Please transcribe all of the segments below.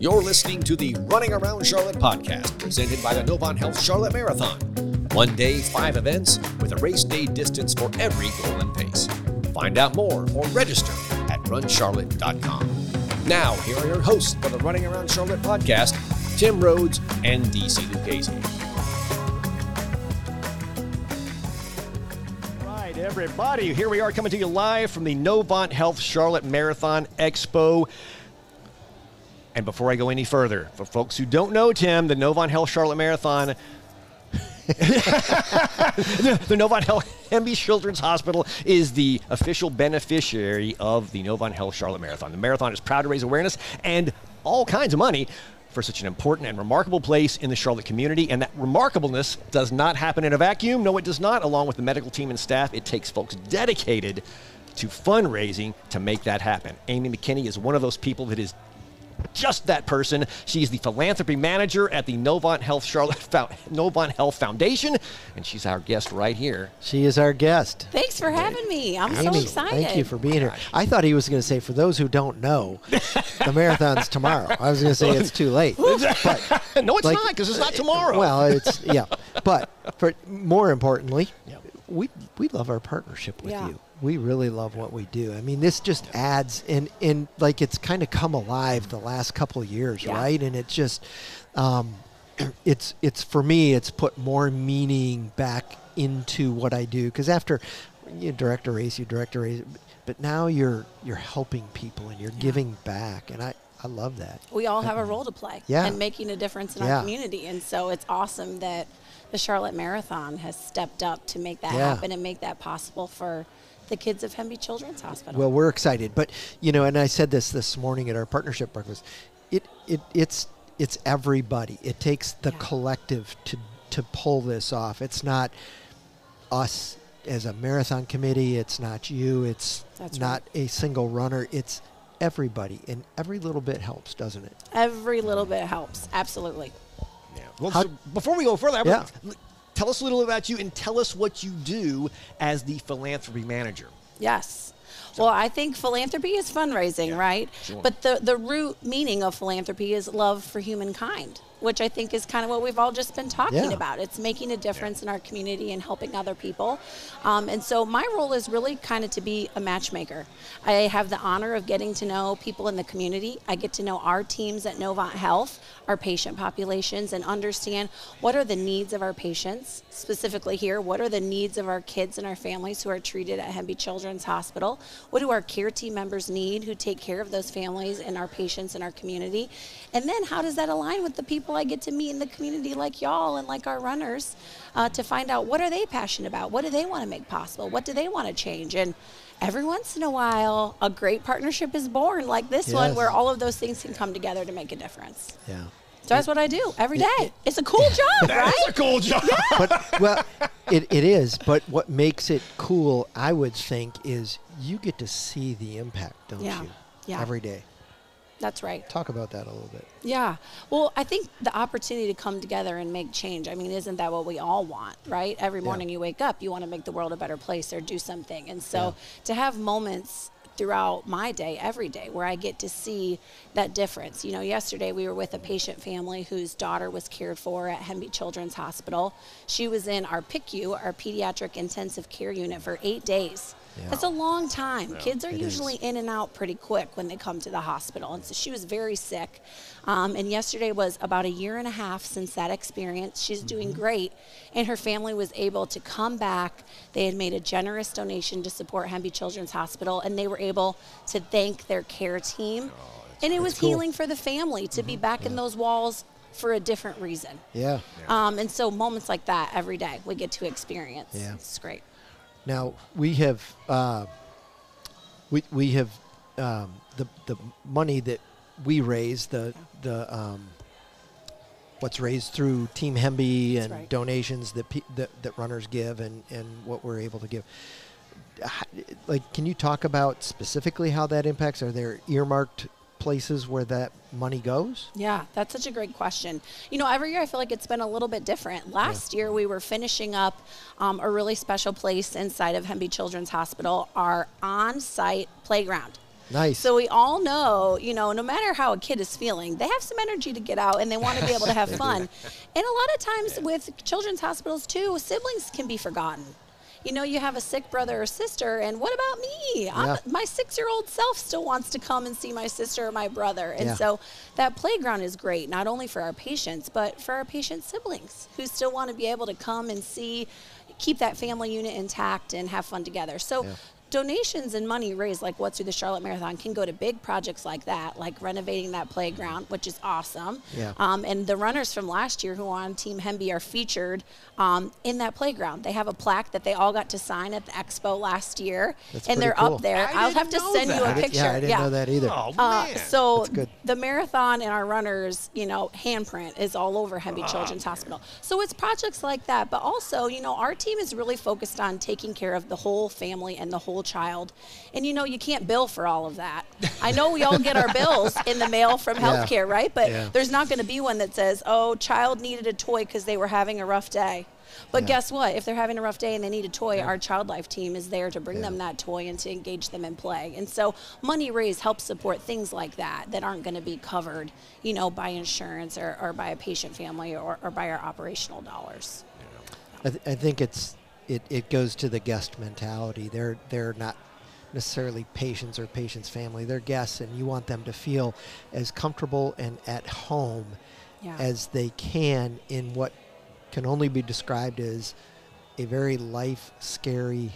You're listening to the Running Around Charlotte podcast, presented by the Novant Health Charlotte Marathon. One day, five events, with a race day distance for every goal and pace. Find out more or register at runcharlotte.com. Now, here are your hosts for the Running Around Charlotte podcast, Tim Rhodes and DC Lucchese. right, everybody. Here we are coming to you live from the Novant Health Charlotte Marathon Expo. And before I go any further, for folks who don't know Tim, the Novant Health Charlotte Marathon the Novant Health Hemby Children's Hospital is the official beneficiary of the Novant Health Charlotte Marathon. The marathon is proud to raise awareness and all kinds of money for such an important and remarkable place in the Charlotte community. And that remarkableness does not happen in a vacuum. No, it does not. Along with the medical team and staff, it takes folks dedicated to fundraising to make that happen. Amy McKinney is one of those people that is just that person. She's the philanthropy manager at the Novant Health Charlotte Novant Health Foundation, and she's our guest right here. She is our guest. Thanks for having me. I'm Amy, so excited. Thank you for being here. Oh I thought he was going to say, for those who don't know, the marathon's tomorrow. I was going to say it's too late. But, no, it's like- not because it's not tomorrow. Well, it's yeah, but for more importantly, we we love our partnership with Yeah. you. We really love what we do. I mean, this just adds and and like it's kind of come alive the last couple of years, Yeah. right? And it's just, um, it's it's for me, it's put more meaning back into what I do because after you direct a race, you direct a race, but now you're you're helping people and you're giving back, and I I love that. we all have a role to play Yeah. and making a difference in Yeah. our community. And so it's awesome that the Charlotte Marathon has stepped up to make that Yeah. happen and make that possible for the kids of Hemby Children's Hospital. Well, we're excited, but you know, and I said this this morning at our partnership breakfast. It it it's it's everybody. It takes the Yeah. collective to to pull this off. It's not us as a marathon committee. It's not you. It's That's not a single runner. It's everybody, and every little bit helps, doesn't it? Every little bit helps. Absolutely. Yeah. Well, How- so before we go further, I Yeah. Tell us a little about you and tell us what you do as the philanthropy manager. Yes. Well, I think philanthropy is fundraising, Yeah, right? sure. But the, the root meaning of philanthropy is love for humankind, which I think is kind of what we've all just been talking Yeah. about. It's making a difference in our community and helping other people. Um, and so my role is really kind of to be a matchmaker. I have the honor of getting to know people in the community. I get to know our teams at Novant Health, our patient populations, and understand what are the needs of our patients, specifically here, what are the needs of our kids and our families who are treated at Hemby Children's Hospital? What do our care team members need who take care of those families and our patients in our community? And then how does that align with the people I get to meet in the community like y'all and like our runners uh, to find out what are they passionate about? What do they want to make possible? What do they want to change? And every once in a while, a great partnership is born like this one where all of those things can come together to make a difference. Yeah. So that's what I do every day. It's a cool job, right? That's a cool job. but well, it, it is. But what makes it cool, I would think, is you get to see the impact, don't Yeah. you? Yeah. Every day. That's right. Talk about that a little bit. Yeah. Well, I think the opportunity to come together and make change. I mean, isn't that what we all want, right? Every morning you wake up, you want to make the world a better place or do something. And so to have moments throughout my day, every day, where I get to see that difference. You know, yesterday we were with a patient family whose daughter was cared for at Hemby Children's Hospital. She was in our PICU, our pediatric intensive care unit, for eight days. That's a long time. Kids are usually is. in and out pretty quick when they come to the hospital. And so she was very sick. Um, and yesterday was about a year and a half since that experience. She's doing great. And her family was able to come back. They had made a generous donation to support Hemby Children's Hospital, and they were able to thank their care team. and it was cool. healing for the family to be back in those walls for a different reason. Yeah. Um, and so moments like that every day we get to experience. Yeah. It's great. Now we have uh, we we have um, the the money that we raise the the um, what's raised through Team Hemby and right. donations that, pe- that that runners give and and what we're able to give. Like, can you talk about specifically how that impacts? Are there earmarked places where that money goes? Yeah, that's such a great question. You know, every year I feel like it's been a little bit different. Last year we were finishing up um, a really special place inside of Hemby Children's Hospital, our on site playground. Nice. So we all know, you know, no matter how a kid is feeling, they have some energy to get out and they want to be able to have fun. And a lot of times with children's hospitals too, siblings can be forgotten. You know, you have a sick brother or sister, and what about me? I'm, Yeah. my six year old self still wants to come and see my sister or my brother. And Yeah. so that playground is great, not only for our patients, but for our patient siblings who still want to be able to come and see, keep that family unit intact and have fun together. So donations and money raised like what's through the Charlotte Marathon can go to big projects like that, like renovating that playground, which is awesome. Yeah. Um, and the runners from last year who are on Team Hemby are featured um, in that playground. They have a plaque that they all got to sign at the expo last year, That's and they're cool. up there. I I'll have to know send you that. a I I did- picture. yeah, I didn't know that either. Oh, Uh, man. so That's good. the marathon and our runners, you know, handprint is all over Hemby Children's Hospital. So it's projects like that, but also, you know, our team is really focused on taking care of the whole family and the whole child. And you know, you can't bill for all of that. I know we all get our bills in the mail from Yeah. healthcare, right? But Yeah. there's not going to be one that says, "Oh, child needed a toy because they were having a rough day." But Yeah. guess what? If they're having a rough day and they need a toy, our child life team is there to bring Yeah. them that toy and to engage them in play. And so money raised helps support things like that that aren't going to be covered, you know, by insurance or, or by a patient family or, or by our operational dollars. I, th- I think it's it, it goes to the guest mentality. They're they're not necessarily patients or patients' family. They're guests, and you want them to feel as comfortable and at home Yeah. as they can in what can only be described as a very life scary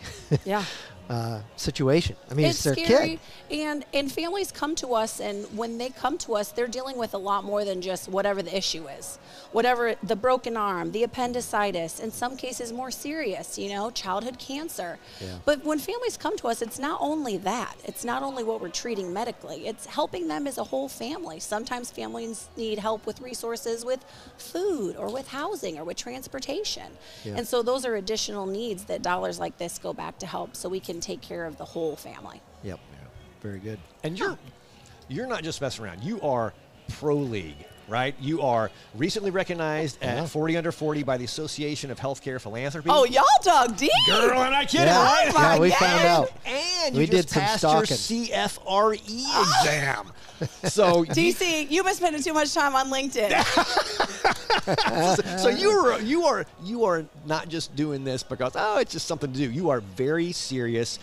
Yeah. uh, situation. I mean, it's, it's their scary kid. and and families come to us and when they come to us they're dealing with a lot more than just whatever the issue is whatever the broken arm the appendicitis in some cases more serious you know childhood cancer Yeah. but when families come to us it's not only that it's not only what we're treating medically it's helping them as a whole family sometimes families need help with resources with food or with housing or with transportation Yeah. and so those are additional needs that dollars like this go back to help so we can take care of the whole family Yep. Very good. And you're you're not just messing around. You are pro league, right? You are recently recognized Yeah. at 40 under 40 by the Association of Healthcare Philanthropy. Oh, y'all dug deep. girl, am I kidding? Yeah, right? Oh, yeah, we God. found out. And We you just did some passed stalking. your CFRE exam. So you, DC, you've been spending too much time on LinkedIn. so you are you are you are not just doing this because oh it's just something to do. You are very serious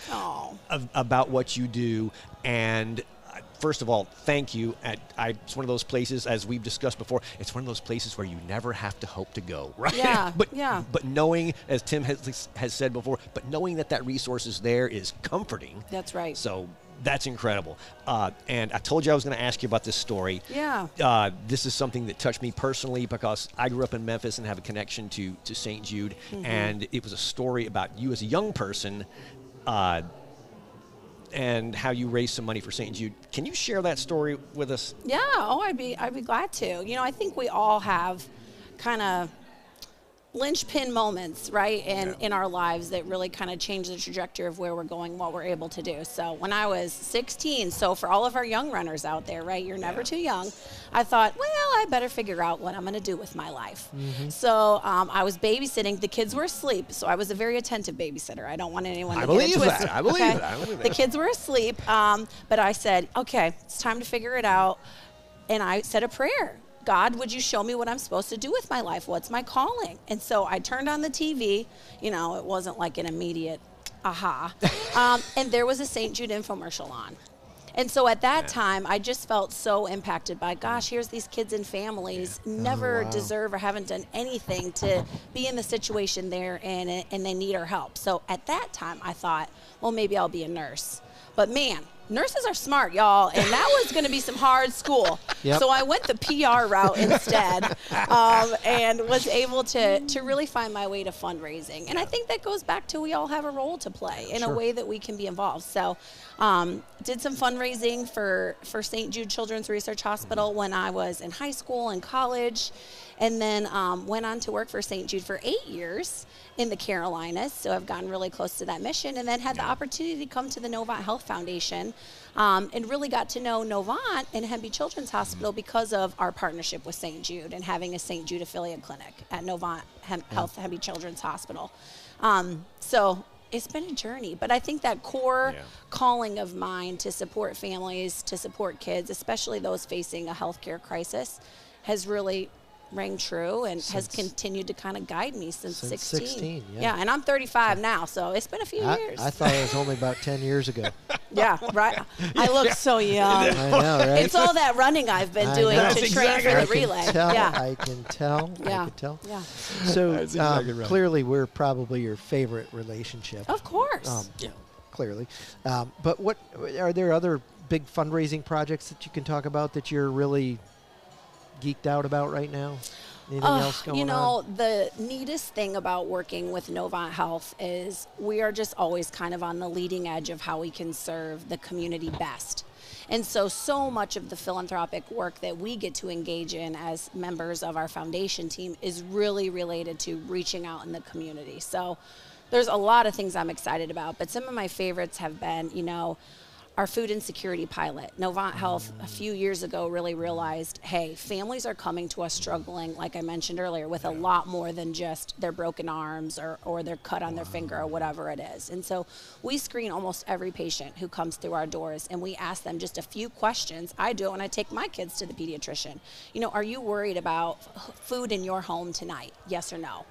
of, about what you do and. uh, First of all, thank you. At, I, it's one of those places, as we've discussed before. It's one of those places where you never have to hope to go, right? Yeah, but yeah. But knowing, as Tim has, has said before, but knowing that that resource is there is comforting. That's right. So that's incredible. Uh, and I told you I was going to ask you about this story. Yeah. Uh, this is something that touched me personally because I grew up in Memphis and have a connection to to St. Jude, Mm-hmm. and it was a story about you as a young person. Uh, and how you raised some money for St. Jude. Can you share that story with us? Yeah. Oh, I'd be I'd be glad to. You know, I think we all have kind of linchpin moments, right, in in our lives that really kind of change the trajectory of where we're going, what we're able to do. So when I was 16, so for all of our young runners out there, right, you're never too young. I thought, well, I better figure out what I'm going to do with my life. So um, I was babysitting. The kids were asleep, so I was a very attentive babysitter. I don't want anyone I to believe get it that. I believe okay? that. I believe that. The kids were asleep, um, but I said, okay, it's time to figure it out. And I said a prayer. God, would you show me what I'm supposed to do with my life? What's my calling? And so I turned on the TV. You know, it wasn't like an immediate aha. Um, and there was a St. Jude infomercial on. And so at that time, I just felt so impacted by, gosh, here's these kids and families never wow. deserve or haven't done anything to be in the situation they're in, and, and they need our help. So at that time, I thought, well, maybe I'll be a nurse. But man, nurses are smart, y'all, and that was going to be some hard school. Yep. So I went the PR route instead, um, and was able to to really find my way to fundraising. And I think that goes back to we all have a role to play in a way that we can be involved. So, um, did some fundraising for for St. Jude Children's Research Hospital when I was in high school and college, and then um, went on to work for St. Jude for eight years in the Carolinas. So I've gotten really close to that mission, and then had the opportunity to come to the Novant Health Foundation, um, and really got to know Novant and Hemby Children's Hospital because of our partnership with St. Jude and having a St. Jude affiliate clinic at Novant Hem- Health Hemby Children's Hospital. Um, so it's been a journey, but I think that core Yeah. calling of mine to support families, to support kids, especially those facing a healthcare crisis, has really rang true and has continued to kind of guide me since, Since 16. 16, yeah. and I'm 35 now, so it's been a few I, years. I thought it was only about 10 years ago. yeah, right. I look so young. I know, right? It's all that running I've been I doing know. to That's train exactly for I the relay. tell. yeah. I can tell. yeah. I can tell. Yeah. So That's exactly um, right. clearly, we're probably your favorite relationship. Of course. Um, Clearly, um, but what are there other big fundraising projects that you can talk about that you're really geeked out about right now? Anything Uh, else going you know, on? the neatest thing about working with Novant Health is we are just always kind of on the leading edge of how we can serve the community best. And so, so much of the philanthropic work that we get to engage in as members of our foundation team is really related to reaching out in the community. So, there's a lot of things I'm excited about, but some of my favorites have been, you know, our food insecurity pilot. Novant Health a few years ago really realized, hey, families are coming to us struggling, like I mentioned earlier, with a lot more than just their broken arms or, or their cut on their finger or whatever it is. And so we screen almost every patient who comes through our doors and we ask them just a few questions. I do it when I take my kids to the pediatrician. You know, are you worried about food in your home tonight? Yes or no?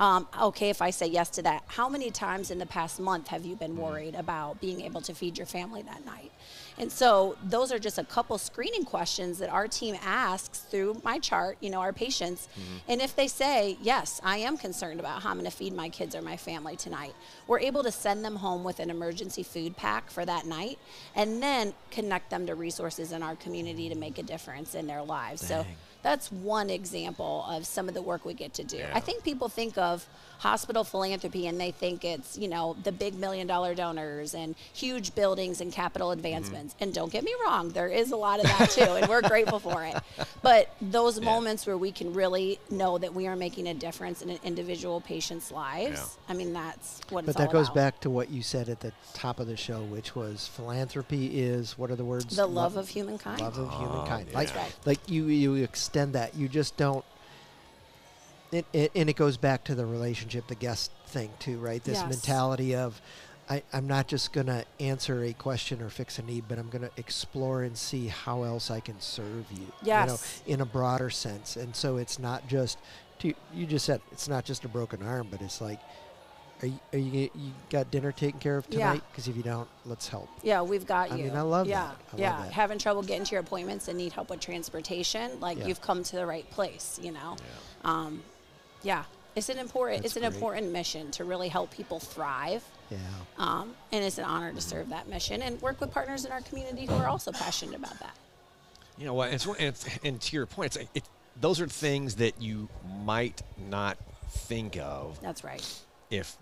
Um, okay, if I say yes to that, how many times in the past month have you been worried about being able to feed your family that night? And so those are just a couple screening questions that our team asks through MyChart, you know, our patients. And if they say, yes, I am concerned about how I'm going to feed my kids or my family tonight, we're able to send them home with an emergency food pack for that night and then connect them to resources in our community to make a difference in their lives. So Dang. That's one example of some of the work we get to do. Yeah. I think people think of hospital philanthropy and they think it's, you know, the big million dollar donors and huge buildings and capital mm-hmm. advancements. And don't get me wrong, there is a lot of that too, and we're grateful for it. But those moments where we can really know that we are making a difference in an individual patient's lives, Yeah. I mean, that's what it's like. But it's that all goes about. back to what you said at the top of the show, which was philanthropy is what are the words? The love of humankind. love of oh, humankind. yeah. Like, That's right. like you, you extend that. You just don't. It, it, and it goes back to the relationship, the guest thing too, right? This Yes. mentality of, I, I'm not just going to answer a question or fix a need, but I'm going to explore and see how else I can serve you. Yes. You know, in a broader sense. And so it's not just, to, you just said it's not just a broken arm, but it's like, are you, are you, you got dinner taken care of tonight? Because if you don't, let's help. Yeah, we've got I you. mean, I love yeah, that. I love yeah. that. Having trouble getting to your appointments and need help with transportation, like Yeah. you've come to the right place. You know, um, yeah. It's an important. That's it's an great. important mission to really help people thrive, Yeah. um, and it's an honor to serve that mission and work with partners in our community who are also passionate about that. You know what? It's, it's, and to your point, it's, it, those are things that you might not think of That's right. if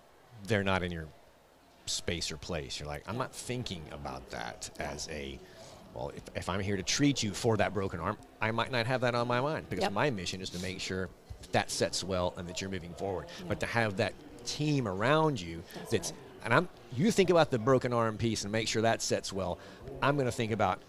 they're not in your space or place. You're like, I'm not thinking about that as a, well, if, if I'm here to treat you for that broken arm, I might not have that on my mind because Yep. my mission is to make sure that sets well and that you're moving forward. But to have that team around you That's that's, right. and I'm, you think about the broken arm piece and make sure that sets well. I'm going to think about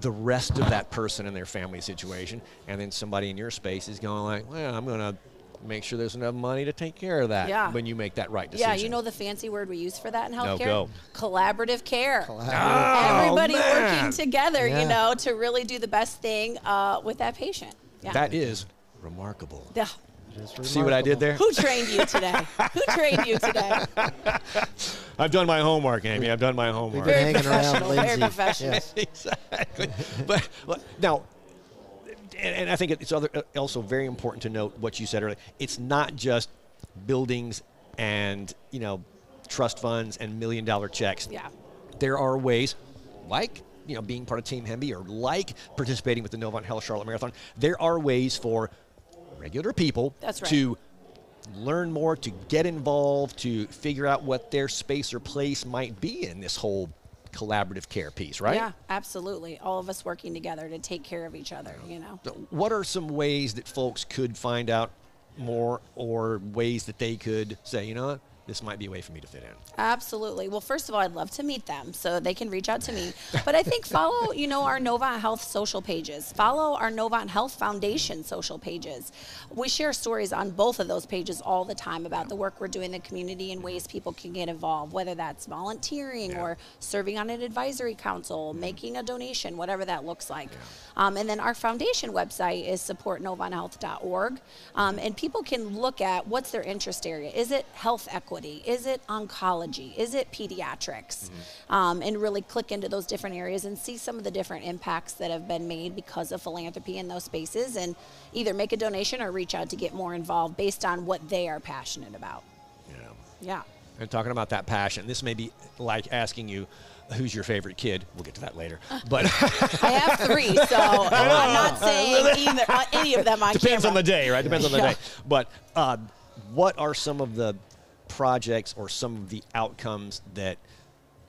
the rest of that person and their family situation, and then somebody in your space is going like, "Well, I'm going to make sure there's enough money to take care of that." Yeah. When you make that right decision. Yeah, you know the fancy word we use for that in No, healthcare? go. Collaborative care. Collaborative. Everybody Oh, man. working together, Yeah. you know, to really do the best thing uh, with that patient. Yeah. That is remarkable. Yeah. See what I did there? Who trained you today? Who trained you today? I've done my homework, Amy. I've done my homework. Been Very hanging around professional, very Lindsay. professional. Yes. exactly. But but now, and, and I think it's other, uh, also very important to note what you said earlier. It's not just buildings and you know trust funds and million dollar checks. Yeah. There are ways, like you know being part of Team Hemby or like participating with the Novant Health Charlotte Marathon. There are ways for regular people right. to learn more, to get involved, to figure out what their space or place might be in this whole collaborative care piece, right? Yeah, absolutely. All of us working together to take care of each other, you know. So What are some ways that folks could find out more or ways that they could say, you know this might be a way for me to fit in. Absolutely. Well, first of all, I'd love to meet them so they can reach out to me. But I think follow, you know, our Novant Health social pages. Follow our Novant Health Foundation social pages. We share stories on both of those pages all the time about the work we're doing in the community and ways people can get involved, whether that's volunteering Yeah. or serving on an advisory council, making a donation, whatever that looks like. Um, and then our foundation website is supportnovanthealth.org. Um, and people can look at what's their interest area. Is it health equity? Is it oncology? Is it pediatrics? Um, and really click into those different areas and see some of the different impacts that have been made because of philanthropy in those spaces and either make a donation or reach out to get more involved based on what they are passionate about. Yeah. Yeah. And talking about that passion, this may be like asking you, who's your favorite kid? We'll get to that later. But I have three, so I'm not saying either uh, any of them on depends camera. on the day, right? Depends on the Yeah. day. But uh, what are some of the projects or some of the outcomes that,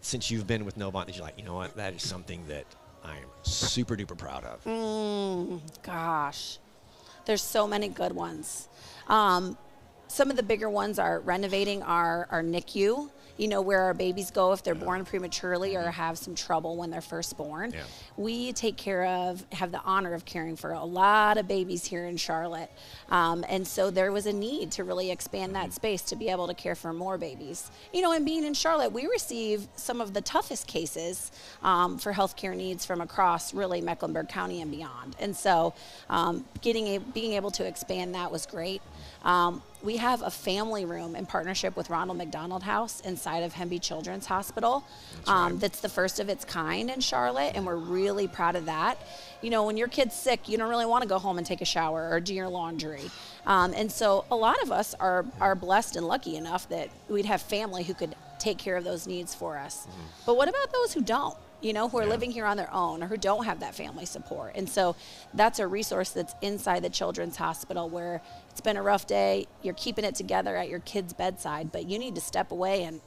since you've been with Novant, that you're like, you know what, that is something that I am super duper proud of. Mm. Gosh, there's so many good ones. Um, some of the bigger ones are renovating our, our NICU, you know, where our babies go if they're born prematurely or have some trouble when they're first born. Yeah. We take care of, have the honor of caring for a lot of babies here in Charlotte. Um, and so there was a need to really expand that space to be able to care for more babies. You know, and being in Charlotte, we receive some of the toughest cases um, for healthcare needs from across really Mecklenburg County and beyond. And so um, getting a, being able to expand that was great. Um, we have a family room in partnership with Ronald McDonald House inside of Hemby Children's Hospital. um, That's the first of its kind in Charlotte, and we're really proud of that. You know, when your kid's sick, you don't really want to go home and take a shower or do your laundry. Um, and so a lot of us are, are blessed and lucky enough that we'd have family who could take care of those needs for us. But what about those who don't? You know, who are living here on their own or who don't have that family support. And so that's a resource that's inside the Children's Hospital where it's been a rough day, you're keeping it together at your kid's bedside, but you need to step away and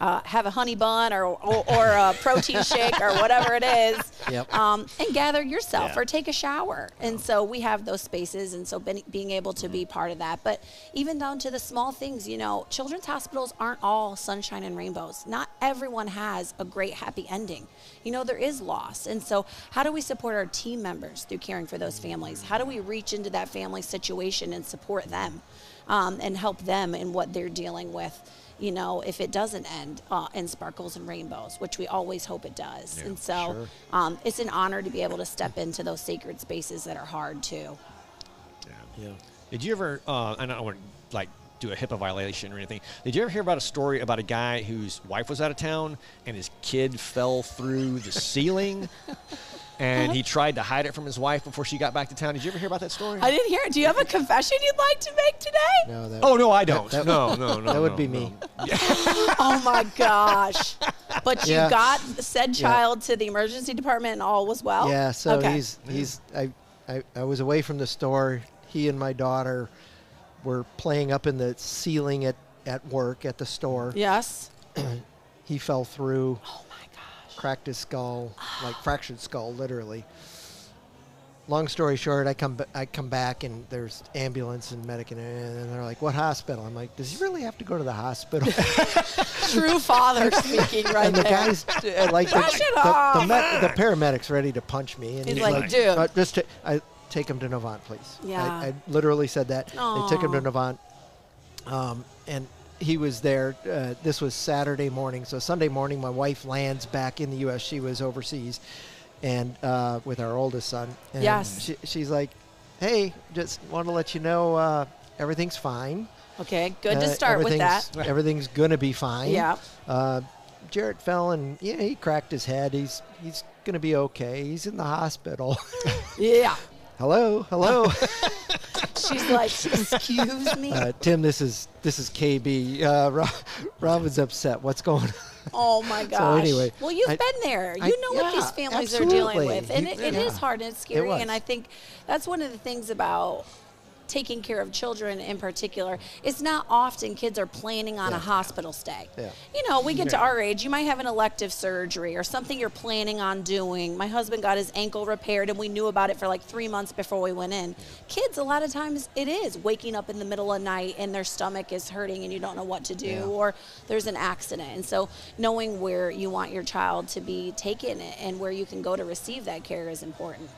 uh, have a honey bun or, or, or a protein shake or whatever it is, Yep. um, and gather yourself Yeah. or take a shower. And so we have those spaces, and so being, being able to be part of that. But even down to the small things, you know, children's hospitals aren't all sunshine and rainbows. Not everyone has a great happy ending. You know, there is loss. And so, how do we support our team members through caring for those families? How do we reach into that family situation and support them um, and help them in what they're dealing with? You know, if it doesn't end uh, in sparkles and rainbows, which we always hope it does. and so um, it's an honor to be able to step into those sacred spaces that are hard too. Yeah. Did you ever? Uh, I don't want to like do a HIPAA violation or anything. Did you ever hear about a story about a guy whose wife was out of town and his kid fell through the ceiling, and uh-huh. he tried to hide it from his wife before she got back to town? Did you ever hear about that story? I didn't hear it. Do you have a confession you'd like to make today? No, that, oh no, I don't. that- no, no, no. that would be no. me. Oh my gosh. But you Yeah. got said child to the emergency department and all was well? Yeah, so Okay. he's he's I, I I was away from the store. He and my daughter were playing up in the ceiling at at work at the store. Yes. He fell through, Oh my gosh. Cracked his skull, like fractured skull, literally. Long story short, I come ba- I come back and there's ambulance and medic and, and they're like, "What hospital?" I'm like, "Does he really have to go to the hospital?" True father speaking right and the there. guys uh, like the, Brush it the, the, off. med- the paramedics ready to punch me and He's like, "Dude." "Uh, just ta- I take him to Novant please Yeah. I, I literally said that they took him to Novant um, and he was there uh, this was Saturday morning so Sunday morning my wife lands back in the US she was overseas and uh, with our oldest son and Yes. she, she's like hey just want to let you know uh, everything's fine Okay, good to uh, start with that. everything's- Everything's gonna be fine. Yeah. Uh, Jarrett fell and yeah, he cracked his head. He's he's gonna be okay. He's in the hospital. Yeah. Hello, hello. She's like, excuse me. uh, Tim, this is this is KB. Uh, Rob, Robin's upset. What's going on? Oh my gosh. anyway, well, you've I- been there. You I- know what these yeah, families are dealing with, and You- it, it is yeah. hard and it's scary. was. And I think that's one of the things about taking care of children in particular, it's not often kids are planning on a hospital stay. Yeah. You know, we get to our age, you might have an elective surgery or something you're planning on doing. My husband got his ankle repaired and we knew about it for like three months before we went in. Kids, a lot of times it is waking up in the middle of night and their stomach is hurting and you don't know what to do Yeah. or there's an accident. And so knowing where you want your child to be taken and where you can go to receive that care is important.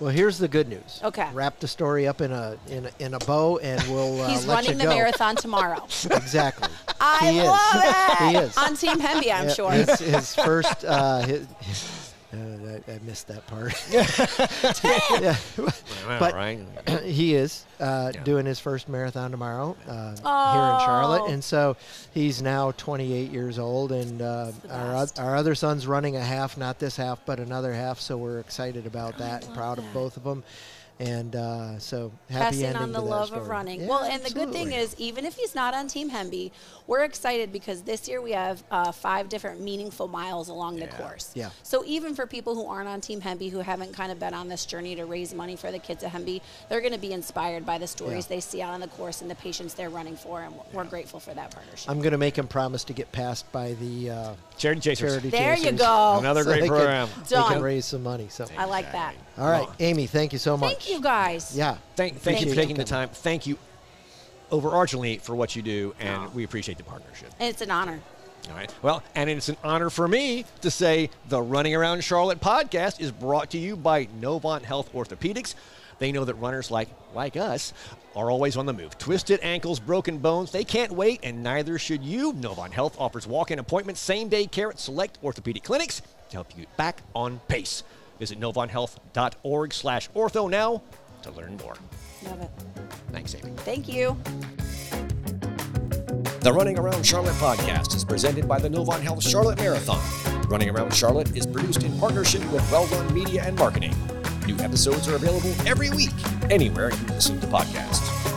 Well, here's the good news. Okay. Wrap the story up in a in a, in a bow, and we'll uh, He's running the marathon tomorrow. Exactly. I He is. love it. He is. On Team Hemby, I'm Yeah, sure. His, his first. Uh, his, uh, I, I missed that part. yeah. but right. he is uh, Yeah. doing his first marathon tomorrow uh, here in Oh. Charlotte, and so he's now 28 years old, and uh, our our other son's running a half, not this half, but another half. So we're excited about that and proud that. of both of them. And uh, so happy passing ending on the to love story. of running. Yeah, well, and the good thing is, even if he's not on Team Hemby, we're excited because this year we have uh, five different meaningful miles along the course. Yeah. So even for people who aren't on Team Hemby, who haven't kind of been on this journey to raise money for the kids at Hemby, they're going to be inspired by the stories Yeah. they see out on the course and the patients they're running for, and we're grateful for that partnership. I'm going to make him promise to get passed by the uh, Charity Chasers. charity. there you go. Another so great they can- program. they can raise some money. So, I like that. All right, Amy, thank you so much. Thank you guys. Yeah. Thank, thank you for taking the time. Thank you overarchingly for what you do, and Aw. we appreciate the partnership. And it's an honor. All right. Well, and it's an honor for me to say the Running Around Charlotte podcast is brought to you by Novant Health Orthopedics. They know that runners like like us are always on the move. Twisted ankles, broken bones, they can't wait, and neither should you. Novant Health offers walk-in appointments, same-day care at select orthopedic clinics to help you get back on pace. Visit novanthealth.org slash ortho now to learn more. Love it. Thanks, Amy. Thank you. The Running Around Charlotte podcast is presented by the Novant Health Charlotte Marathon. Running Around Charlotte is produced in partnership with Well Run Media and Marketing. New episodes are available every week, anywhere you listen to podcasts.